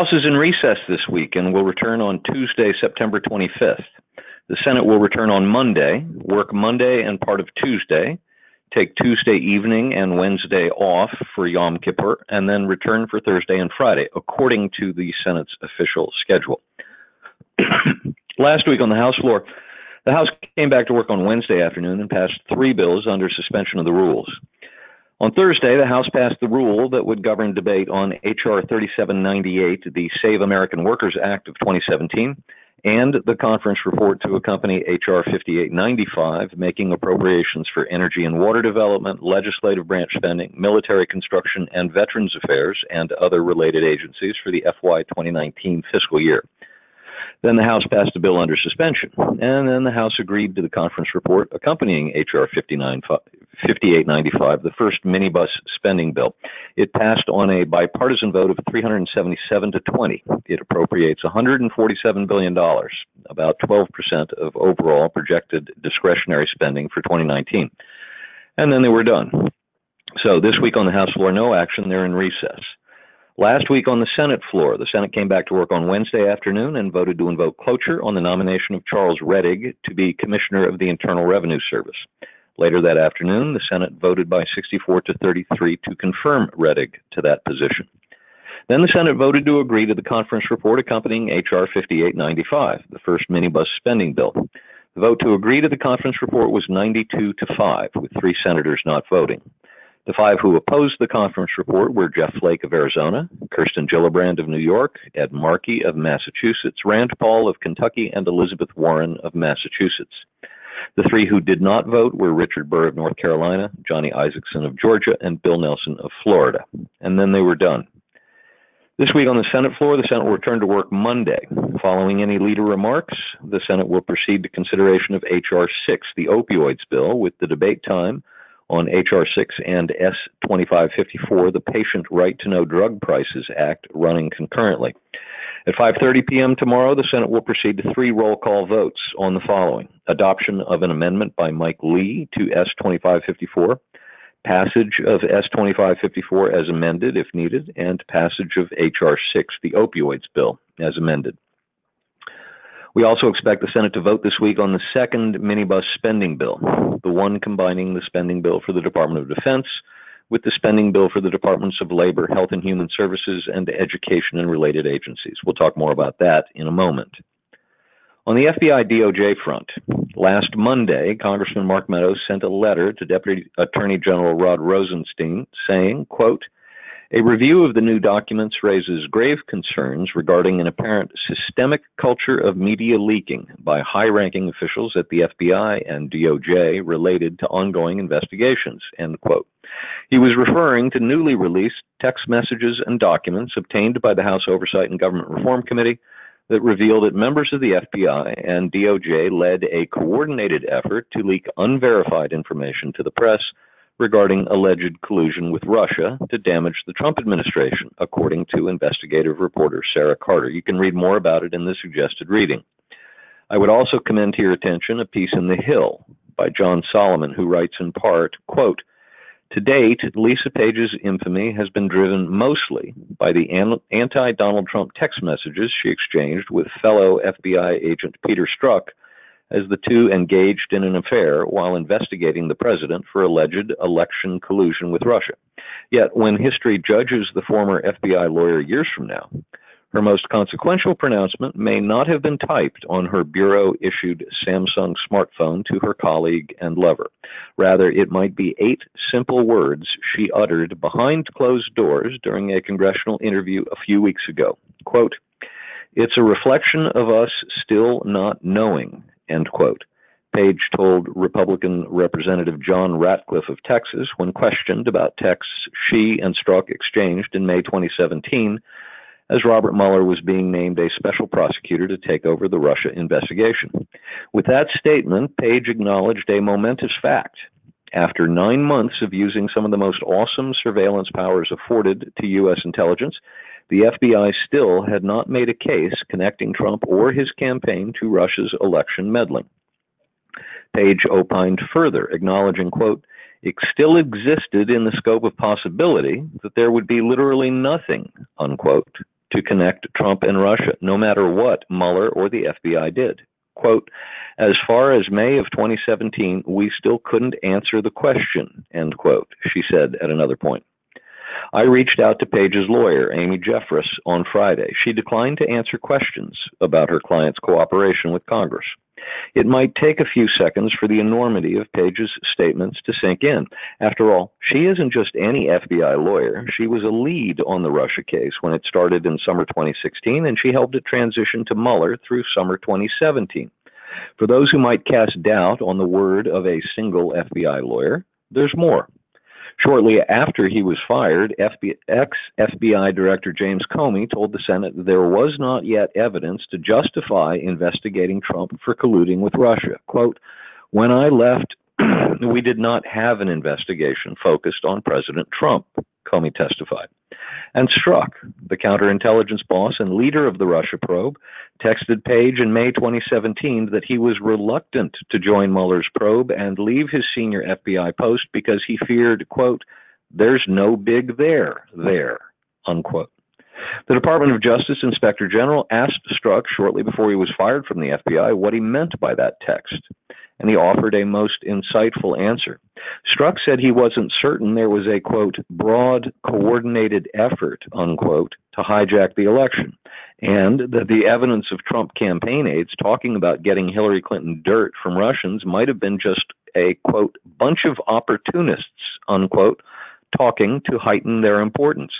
House is in recess this week and will return on Tuesday, September 25th. The Senate will return on Monday, work Monday and part of Tuesday, take Tuesday evening and Wednesday off for Yom Kippur, and then return for Thursday and Friday, according to the Senate's official schedule. Last week on the House floor, the House came back to work on Wednesday afternoon and passed three bills under suspension of the rules. On Thursday, the House passed the rule that would govern debate on H.R. 3798, the Save American Workers Act of 2017, and the conference report to accompany H.R. 5895, making appropriations for energy and water development, legislative branch spending, military construction, and veterans affairs, and other related agencies for the FY 2019 fiscal year. Then the House passed a bill under suspension, and then the House agreed to the conference report accompanying H.R. 5895, the first minibus spending bill. It passed on a bipartisan vote of 377 to 20. It appropriates $147 billion, about 12% of overall projected discretionary spending for 2019. And then they were done. So this week on the House floor, no action. They're in recess. Last week on the Senate floor, the Senate came back to work on Wednesday afternoon and voted to invoke cloture on the nomination of Charles Rettig to be Commissioner of the Internal Revenue Service. Later that afternoon, the Senate voted by 64 to 33 to confirm Rettig to that position. Then the Senate voted to agree to the conference report accompanying H.R. 5895, the first minibus spending bill. The vote to agree to the conference report was 92 to 5, with three senators not voting. The five who opposed the conference report were Jeff Flake of Arizona, Kirsten Gillibrand of New York, Ed Markey of Massachusetts, Rand Paul of Kentucky, and Elizabeth Warren of Massachusetts. The three who did not vote were Richard Burr of North Carolina, Johnny Isakson of Georgia, and Bill Nelson of Florida. And then they were done. This week on the Senate floor, the Senate will return to work Monday. Following any leader remarks, the Senate will proceed to consideration of H.R. 6, the opioids bill, with the debate time on H.R. 6 and S 2554, the Patient Right to Know Drug Prices Act, running concurrently. At 5:30 p.m. tomorrow, the Senate will proceed to three roll call votes on the following: adoption of an amendment by Mike Lee to S 2554, passage of S 2554 as amended if needed, and passage of H.R. 6, the opioids bill, as amended. We also expect the Senate to vote this week on the second minibus spending bill, the one combining the spending bill for the Department of Defense with the spending bill for the Departments of Labor, Health and Human Services, and Education and related agencies. We'll talk more about that in a moment. On the FBI DOJ front, last Monday, Congressman Mark Meadows sent a letter to Deputy Attorney General Rod Rosenstein saying, quote, a review of the new documents raises grave concerns regarding an apparent systemic culture of media leaking by high ranking officials at the FBI and DOJ related to ongoing investigations. He was referring to newly released text messages and documents obtained by the House Oversight and Government Reform Committee that revealed that members of the FBI and DOJ led a coordinated effort to leak unverified information to the press regarding alleged collusion with Russia to damage the Trump administration, according to investigative reporter Sarah Carter. You can read more about it in the suggested reading. I would also commend to your attention a piece in The Hill by John Solomon, who writes in part, quote, to date, Lisa Page's infamy has been driven mostly by the anti Donald Trump text messages she exchanged with fellow FBI agent Peter Strzok as the two engaged in an affair while investigating the president for alleged election collusion with Russia. Yet, when history judges the former FBI lawyer years from now, her most consequential pronouncement may not have been typed on her bureau issued Samsung smartphone to her colleague and lover. Rather, it might be eight simple words she uttered behind closed doors during a congressional interview a few weeks ago. Quote, It's a reflection of us still not knowing End quote. Page told Republican Representative John Ratcliffe of Texas when questioned about texts she and Strzok exchanged in May 2017 as Robert Mueller was being named a special prosecutor to take over the Russia investigation. With that statement, Page acknowledged a momentous fact. After nine months of using some of the most awesome surveillance powers afforded to U.S. intelligence, the FBI still had not made a case connecting Trump or his campaign to Russia's election meddling. Page opined further, acknowledging, quote, it still existed in the scope of possibility that there would be literally nothing, unquote, to connect Trump and Russia, no matter what Mueller or the FBI did. Quote, as far as May of 2017, we still couldn't answer the question, end quote, she said at another point. I reached out to Page's lawyer, Amy Jeffress, on Friday. She declined to answer questions about her client's cooperation with Congress. It might take a few seconds for the enormity of Page's statements to sink in. After all, she isn't just any FBI lawyer. She was a lead on the Russia case when it started in summer 2016, and she helped it transition to Mueller through summer 2017. For those who might cast doubt on the word of a single FBI lawyer, there's more. Shortly after he was fired, ex FBI Director James Comey told the Senate there was not yet evidence to justify investigating Trump for colluding with Russia. Quote, when I left, we did not have an investigation focused on President Trump, Comey testified. And Strzok, the counterintelligence boss and leader of the Russia probe, texted Page in May 2017 that he was reluctant to join Mueller's probe and leave his senior FBI post because he feared, quote, there's no big there, there, unquote. The Department of Justice Inspector General asked Strzok shortly before he was fired from the FBI what he meant by that text and he offered a most insightful answer. Strzok said he wasn't certain there was a quote, broad, coordinated effort, unquote, to hijack the election, and that the evidence of Trump campaign aides talking about getting Hillary Clinton dirt from Russians might have been just a quote, bunch of opportunists, unquote, talking to heighten their importance.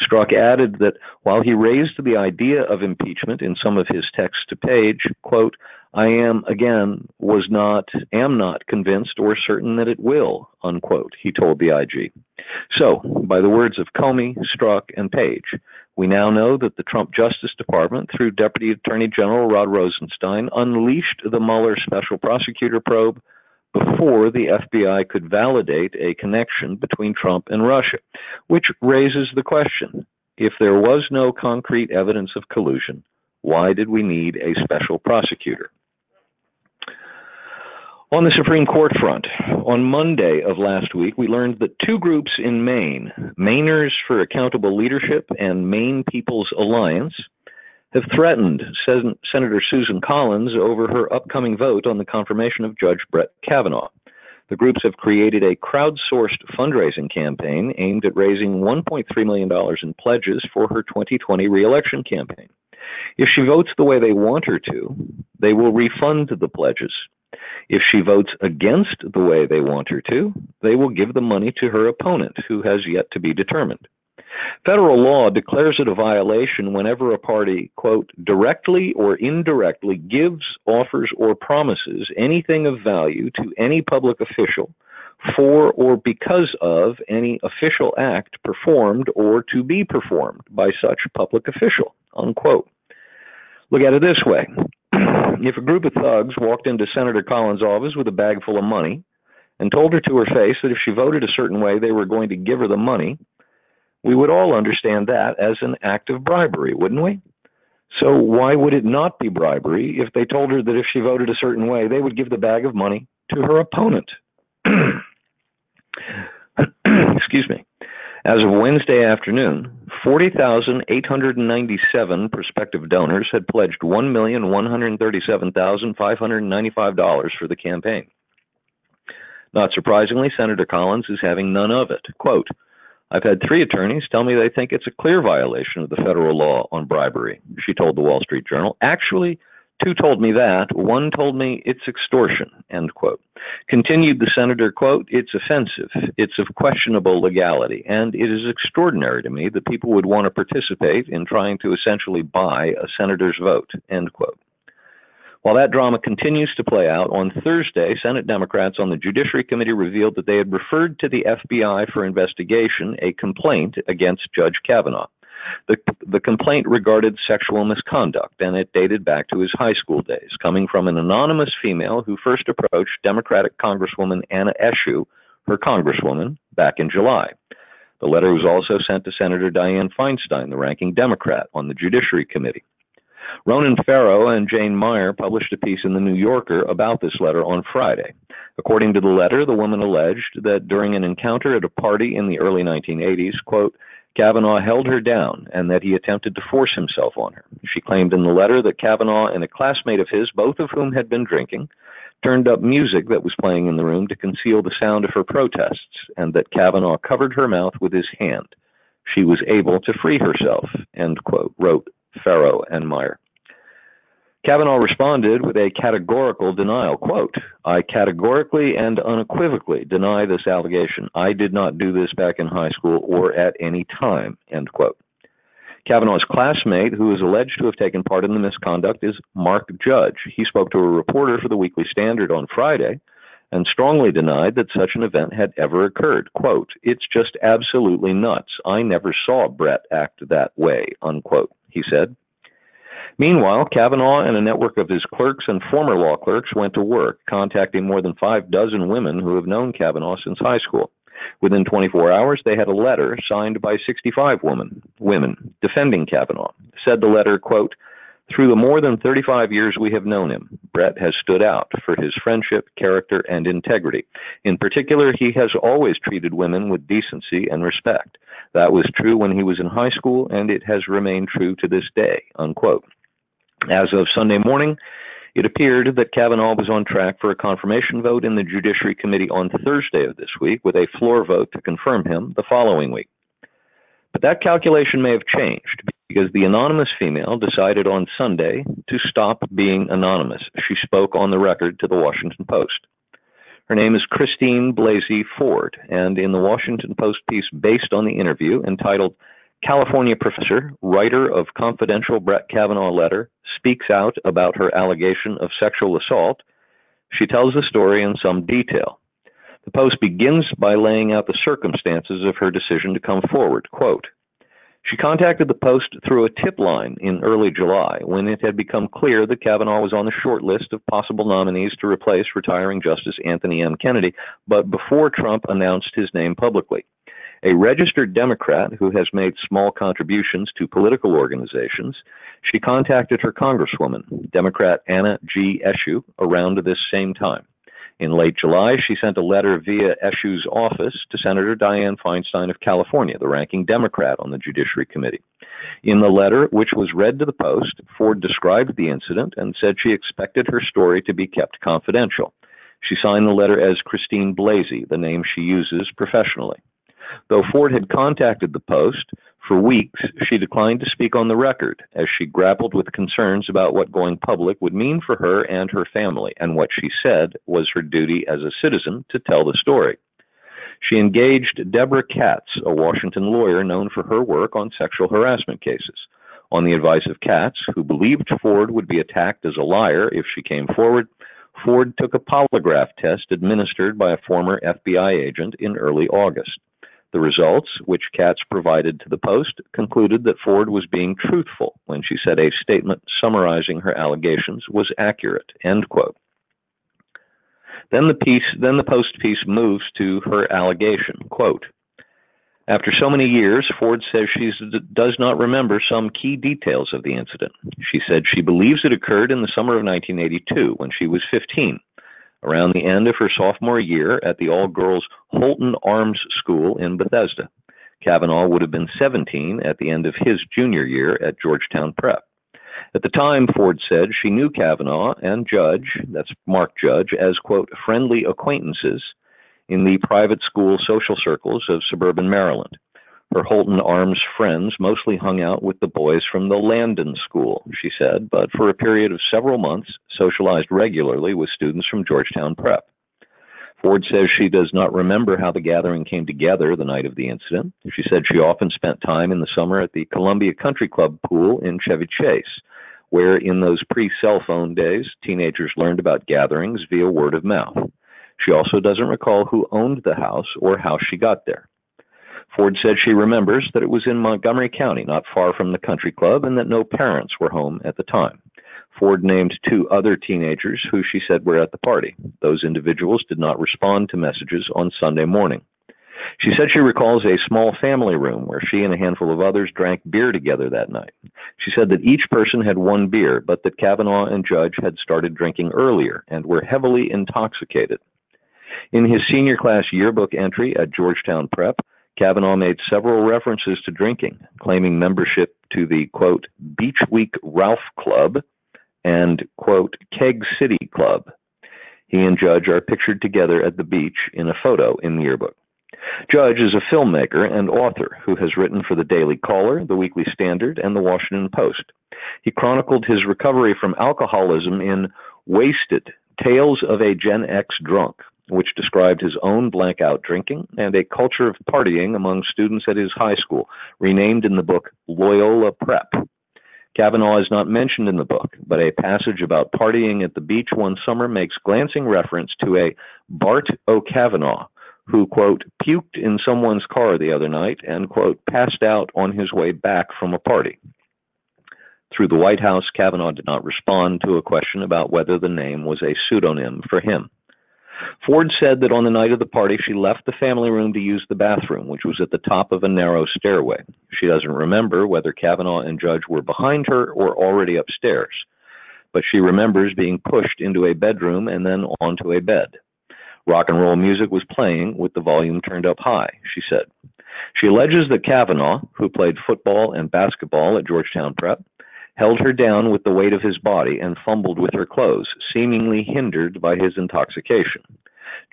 Strzok added that while he raised the idea of impeachment in some of his texts to Page, quote, I am, again, was not, am not convinced or certain that it will, unquote, he told the IG. So, by the words of Comey, Strzok, and Page, we now know that the Trump Justice Department, through Deputy Attorney General Rod Rosenstein, unleashed the Mueller special prosecutor probe before the FBI could validate a connection between Trump and Russia, which raises the question if there was no concrete evidence of collusion, why did we need a special prosecutor? On the Supreme Court front, on Monday of last week, we learned that two groups in Maine, Mainers for Accountable Leadership and Maine People's Alliance, have threatened Sen- Senator Susan Collins over her upcoming vote on the confirmation of Judge Brett Kavanaugh. The groups have created a crowdsourced fundraising campaign aimed at raising $1.3 million in pledges for her 2020 reelection campaign. If she votes the way they want her to, they will refund the pledges. If she votes against the way they want her to, they will give the money to her opponent, who has yet to be determined. Federal law declares it a violation whenever a party, quote, directly or indirectly gives, offers, or promises anything of value to any public official for or because of any official act performed or to be performed by such public official, unquote. Look at it this way. if a group of thugs walked into Senator Collins' office with a bag full of money and told her to her face that if she voted a certain way, they were going to give her the money, we would all understand that as an act of bribery, wouldn't we? So why would it not be bribery if they told her that if she voted a certain way, they would give the bag of money to her opponent? Excuse me. As of Wednesday afternoon, 40,897 prospective donors had pledged $1,137,595 for the campaign. Not surprisingly, Senator Collins is having none of it. Quote, I've had three attorneys tell me they think it's a clear violation of the federal law on bribery, she told the Wall Street Journal. Actually, two told me that. One told me it's extortion, end quote. Continued the senator, quote, it's offensive, it's of questionable legality, and it is extraordinary to me that people would want to participate in trying to essentially buy a senator's vote, end quote. While that drama continues to play out, on Thursday, Senate Democrats on the Judiciary Committee revealed that they had referred to the FBI for investigation a complaint against Judge Kavanaugh. The, the complaint regarded sexual misconduct, and it dated back to his high school days, coming from an anonymous female who first approached Democratic Congresswoman Anna Eshoo, her congresswoman, back in July. The letter was also sent to Senator Dianne Feinstein, the ranking Democrat on the Judiciary Committee. Ronan Farrow and Jane Mayer published a piece in the New Yorker about this letter on Friday. According to the letter, the woman alleged that during an encounter at a party in the early 1980s, quote, Kavanaugh held her down and that he attempted to force himself on her. She claimed in the letter that Kavanaugh and a classmate of his, both of whom had been drinking, turned up music that was playing in the room to conceal the sound of her protests, and that Kavanaugh covered her mouth with his hand. She was able to free herself, end quote, wrote Farrow and Mayer. Kavanaugh responded with a categorical denial. Quote, I categorically and unequivocally deny this allegation. I did not do this back in high school or at any time, end quote. Kavanaugh's classmate, who is alleged to have taken part in the misconduct, is Mark Judge. He spoke to a reporter for the Weekly Standard on Friday and strongly denied that such an event had ever occurred. Quote, It's just absolutely nuts. I never saw Brett act that way, unquote, he said. Meanwhile, Kavanaugh and a network of his clerks and former law clerks went to work, contacting more than five dozen women who have known Kavanaugh since high school. Within 24 hours, they had a letter signed by 65 women, women defending Kavanaugh. Said the letter, quote, through the more than 35 years we have known him, Brett has stood out for his friendship, character, and integrity. In particular, he has always treated women with decency and respect. That was true when he was in high school, and it has remained true to this day, unquote. As of Sunday morning, it appeared that Kavanaugh was on track for a confirmation vote in the Judiciary Committee on Thursday of this week, with a floor vote to confirm him the following week. But that calculation may have changed because the anonymous female decided on Sunday to stop being anonymous. She spoke on the record to the Washington Post. Her name is Christine Blasey Ford, and in the Washington Post piece based on the interview entitled California professor, writer of confidential Brett Kavanaugh letter, speaks out about her allegation of sexual assault. She tells the story in some detail. The Post begins by laying out the circumstances of her decision to come forward. Quote, she contacted the Post through a tip line in early July when it had become clear that Kavanaugh was on the short list of possible nominees to replace retiring Justice Anthony M. Kennedy, but before Trump announced his name publicly a registered Democrat who has made small contributions to political organizations, she contacted her Congresswoman, Democrat Anna G. Eshoo, around this same time. In late July, she sent a letter via Eshoo's office to Senator Dianne Feinstein of California, the ranking Democrat on the Judiciary Committee. In the letter, which was read to the Post, Ford described the incident and said she expected her story to be kept confidential. She signed the letter as Christine Blasey, the name she uses professionally. Though Ford had contacted the Post for weeks, she declined to speak on the record as she grappled with concerns about what going public would mean for her and her family, and what she said was her duty as a citizen to tell the story. She engaged Deborah Katz, a Washington lawyer known for her work on sexual harassment cases. On the advice of Katz, who believed Ford would be attacked as a liar if she came forward, Ford took a polygraph test administered by a former FBI agent in early August. The results, which Katz provided to the Post, concluded that Ford was being truthful when she said a statement summarizing her allegations was accurate. End quote. Then the piece, then the Post piece moves to her allegation. Quote, after so many years, Ford says she does not remember some key details of the incident. She said she believes it occurred in the summer of 1982 when she was 15 around the end of her sophomore year at the all girls Holton Arms School in Bethesda. Kavanaugh would have been 17 at the end of his junior year at Georgetown Prep. At the time, Ford said she knew Kavanaugh and Judge, that's Mark Judge, as, quote, friendly acquaintances in the private school social circles of suburban Maryland. Her Holton Arms friends mostly hung out with the boys from the Landon School, she said, but for a period of several months socialized regularly with students from Georgetown Prep. Ford says she does not remember how the gathering came together the night of the incident. She said she often spent time in the summer at the Columbia Country Club pool in Chevy Chase, where in those pre cell phone days, teenagers learned about gatherings via word of mouth. She also doesn't recall who owned the house or how she got there. Ford said she remembers that it was in Montgomery County, not far from the country club, and that no parents were home at the time. Ford named two other teenagers who she said were at the party. Those individuals did not respond to messages on Sunday morning. She said she recalls a small family room where she and a handful of others drank beer together that night. She said that each person had one beer, but that Kavanaugh and Judge had started drinking earlier and were heavily intoxicated. In his senior class yearbook entry at Georgetown Prep, Kavanaugh made several references to drinking, claiming membership to the quote, Beach Week Ralph Club and quote, Keg City Club. He and Judge are pictured together at the beach in a photo in the yearbook. Judge is a filmmaker and author who has written for the Daily Caller, the Weekly Standard, and the Washington Post. He chronicled his recovery from alcoholism in Wasted Tales of a Gen X Drunk, which described his own blackout drinking and a culture of partying among students at his high school, renamed in the book Loyola Prep. Kavanaugh is not mentioned in the book, but a passage about partying at the beach one summer makes glancing reference to a Bart O'Kavanaugh who, quote, puked in someone's car the other night and, quote, passed out on his way back from a party. Through the White House, Kavanaugh did not respond to a question about whether the name was a pseudonym for him. Ford said that on the night of the party, she left the family room to use the bathroom, which was at the top of a narrow stairway. She doesn't remember whether Kavanaugh and Judge were behind her or already upstairs, but she remembers being pushed into a bedroom and then onto a bed. Rock and roll music was playing with the volume turned up high, she said. She alleges that Kavanaugh, who played football and basketball at Georgetown Prep, held her down with the weight of his body and fumbled with her clothes, seemingly hindered by his intoxication.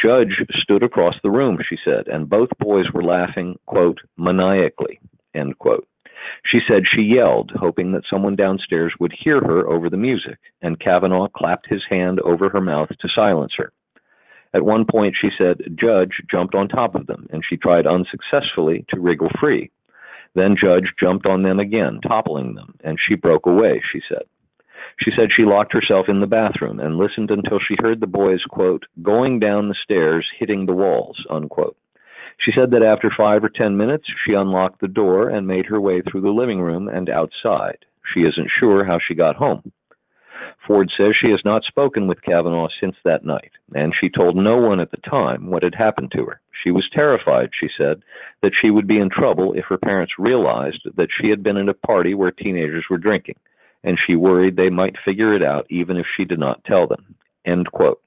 Judge stood across the room, she said, and both boys were laughing, quote, maniacally, end quote. She said she yelled, hoping that someone downstairs would hear her over the music, and Kavanaugh clapped his hand over her mouth to silence her. At one point, she said, Judge jumped on top of them, and she tried unsuccessfully to wriggle free. Then Judge jumped on them again, toppling them, and she broke away, she said. She said she locked herself in the bathroom and listened until she heard the boys, quote, going down the stairs, hitting the walls, unquote. She said that after five or ten minutes, she unlocked the door and made her way through the living room and outside. She isn't sure how she got home. Ford says she has not spoken with Kavanaugh since that night, and she told no one at the time what had happened to her. She was terrified, she said, that she would be in trouble if her parents realized that she had been at a party where teenagers were drinking, and she worried they might figure it out even if she did not tell them. End quote.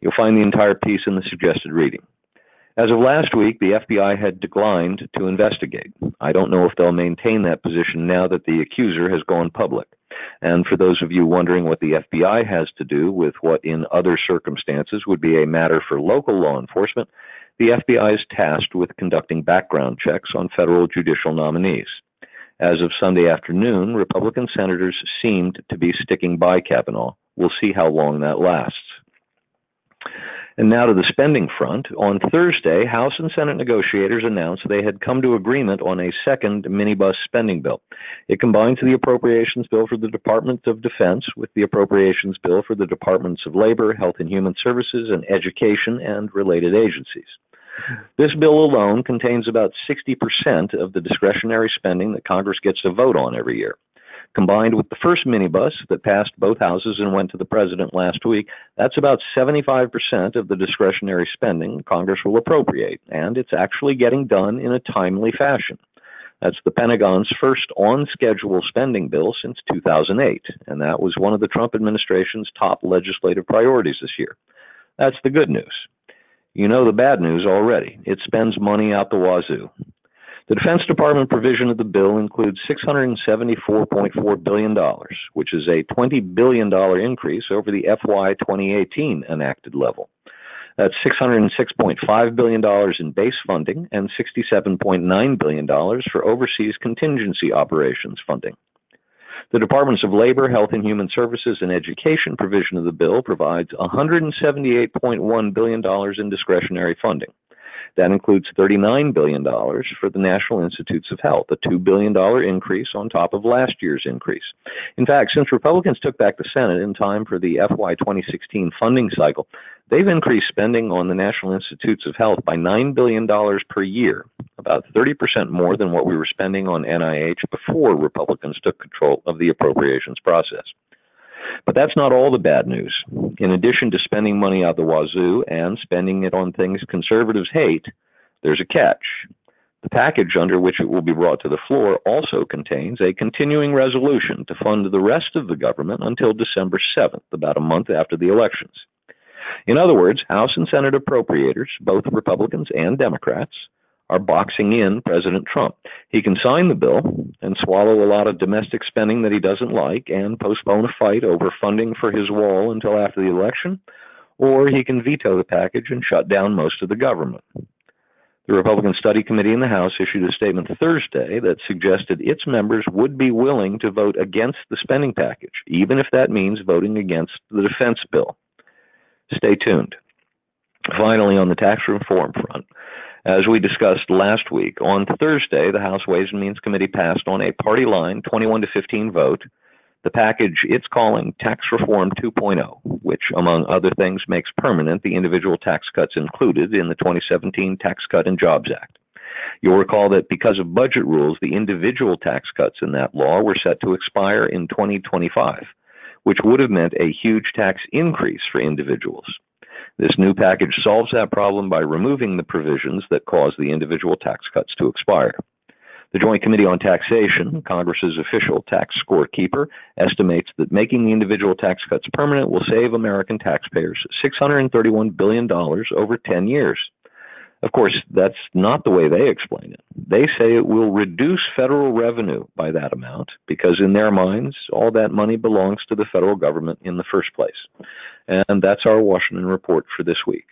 You'll find the entire piece in the suggested reading. As of last week, the FBI had declined to investigate. I don't know if they'll maintain that position now that the accuser has gone public. And for those of you wondering what the FBI has to do with what in other circumstances would be a matter for local law enforcement, the FBI is tasked with conducting background checks on federal judicial nominees. As of Sunday afternoon, Republican senators seemed to be sticking by Kavanaugh. We'll see how long that lasts. And now to the spending front. On Thursday, House and Senate negotiators announced they had come to agreement on a second minibus spending bill. It combines the appropriations bill for the Department of Defense with the appropriations bill for the Departments of Labor, Health and Human Services, and Education and related agencies. This bill alone contains about 60% of the discretionary spending that Congress gets to vote on every year. Combined with the first minibus that passed both houses and went to the president last week, that's about 75% of the discretionary spending Congress will appropriate, and it's actually getting done in a timely fashion. That's the Pentagon's first on schedule spending bill since 2008, and that was one of the Trump administration's top legislative priorities this year. That's the good news. You know the bad news already. It spends money out the wazoo. The Defense Department provision of the bill includes $674.4 billion, which is a $20 billion increase over the FY 2018 enacted level. That's $606.5 billion in base funding and $67.9 billion for overseas contingency operations funding. The Departments of Labor, Health and Human Services, and Education provision of the bill provides $178.1 billion in discretionary funding. That includes $39 billion for the National Institutes of Health, a $2 billion increase on top of last year's increase. In fact, since Republicans took back the Senate in time for the FY 2016 funding cycle, they've increased spending on the National Institutes of Health by $9 billion per year, about 30% more than what we were spending on NIH before Republicans took control of the appropriations process. But that's not all the bad news. In addition to spending money out the wazoo and spending it on things conservatives hate, there's a catch. The package under which it will be brought to the floor also contains a continuing resolution to fund the rest of the government until December 7th, about a month after the elections. In other words, House and Senate appropriators, both Republicans and Democrats, are boxing in President Trump. He can sign the bill and swallow a lot of domestic spending that he doesn't like and postpone a fight over funding for his wall until after the election, or he can veto the package and shut down most of the government. The Republican Study Committee in the House issued a statement Thursday that suggested its members would be willing to vote against the spending package, even if that means voting against the defense bill. Stay tuned. Finally, on the tax reform front, as we discussed last week, on Thursday, the House Ways and Means Committee passed on a party line 21 to 15 vote the package it's calling Tax Reform 2.0, which, among other things, makes permanent the individual tax cuts included in the 2017 Tax Cut and Jobs Act. You'll recall that because of budget rules, the individual tax cuts in that law were set to expire in 2025, which would have meant a huge tax increase for individuals. This new package solves that problem by removing the provisions that cause the individual tax cuts to expire. The Joint Committee on Taxation, Congress's official tax scorekeeper, estimates that making the individual tax cuts permanent will save American taxpayers $631 billion over 10 years. Of course, that's not the way they explain it. They say it will reduce federal revenue by that amount because, in their minds, all that money belongs to the federal government in the first place. And that's our Washington report for this week.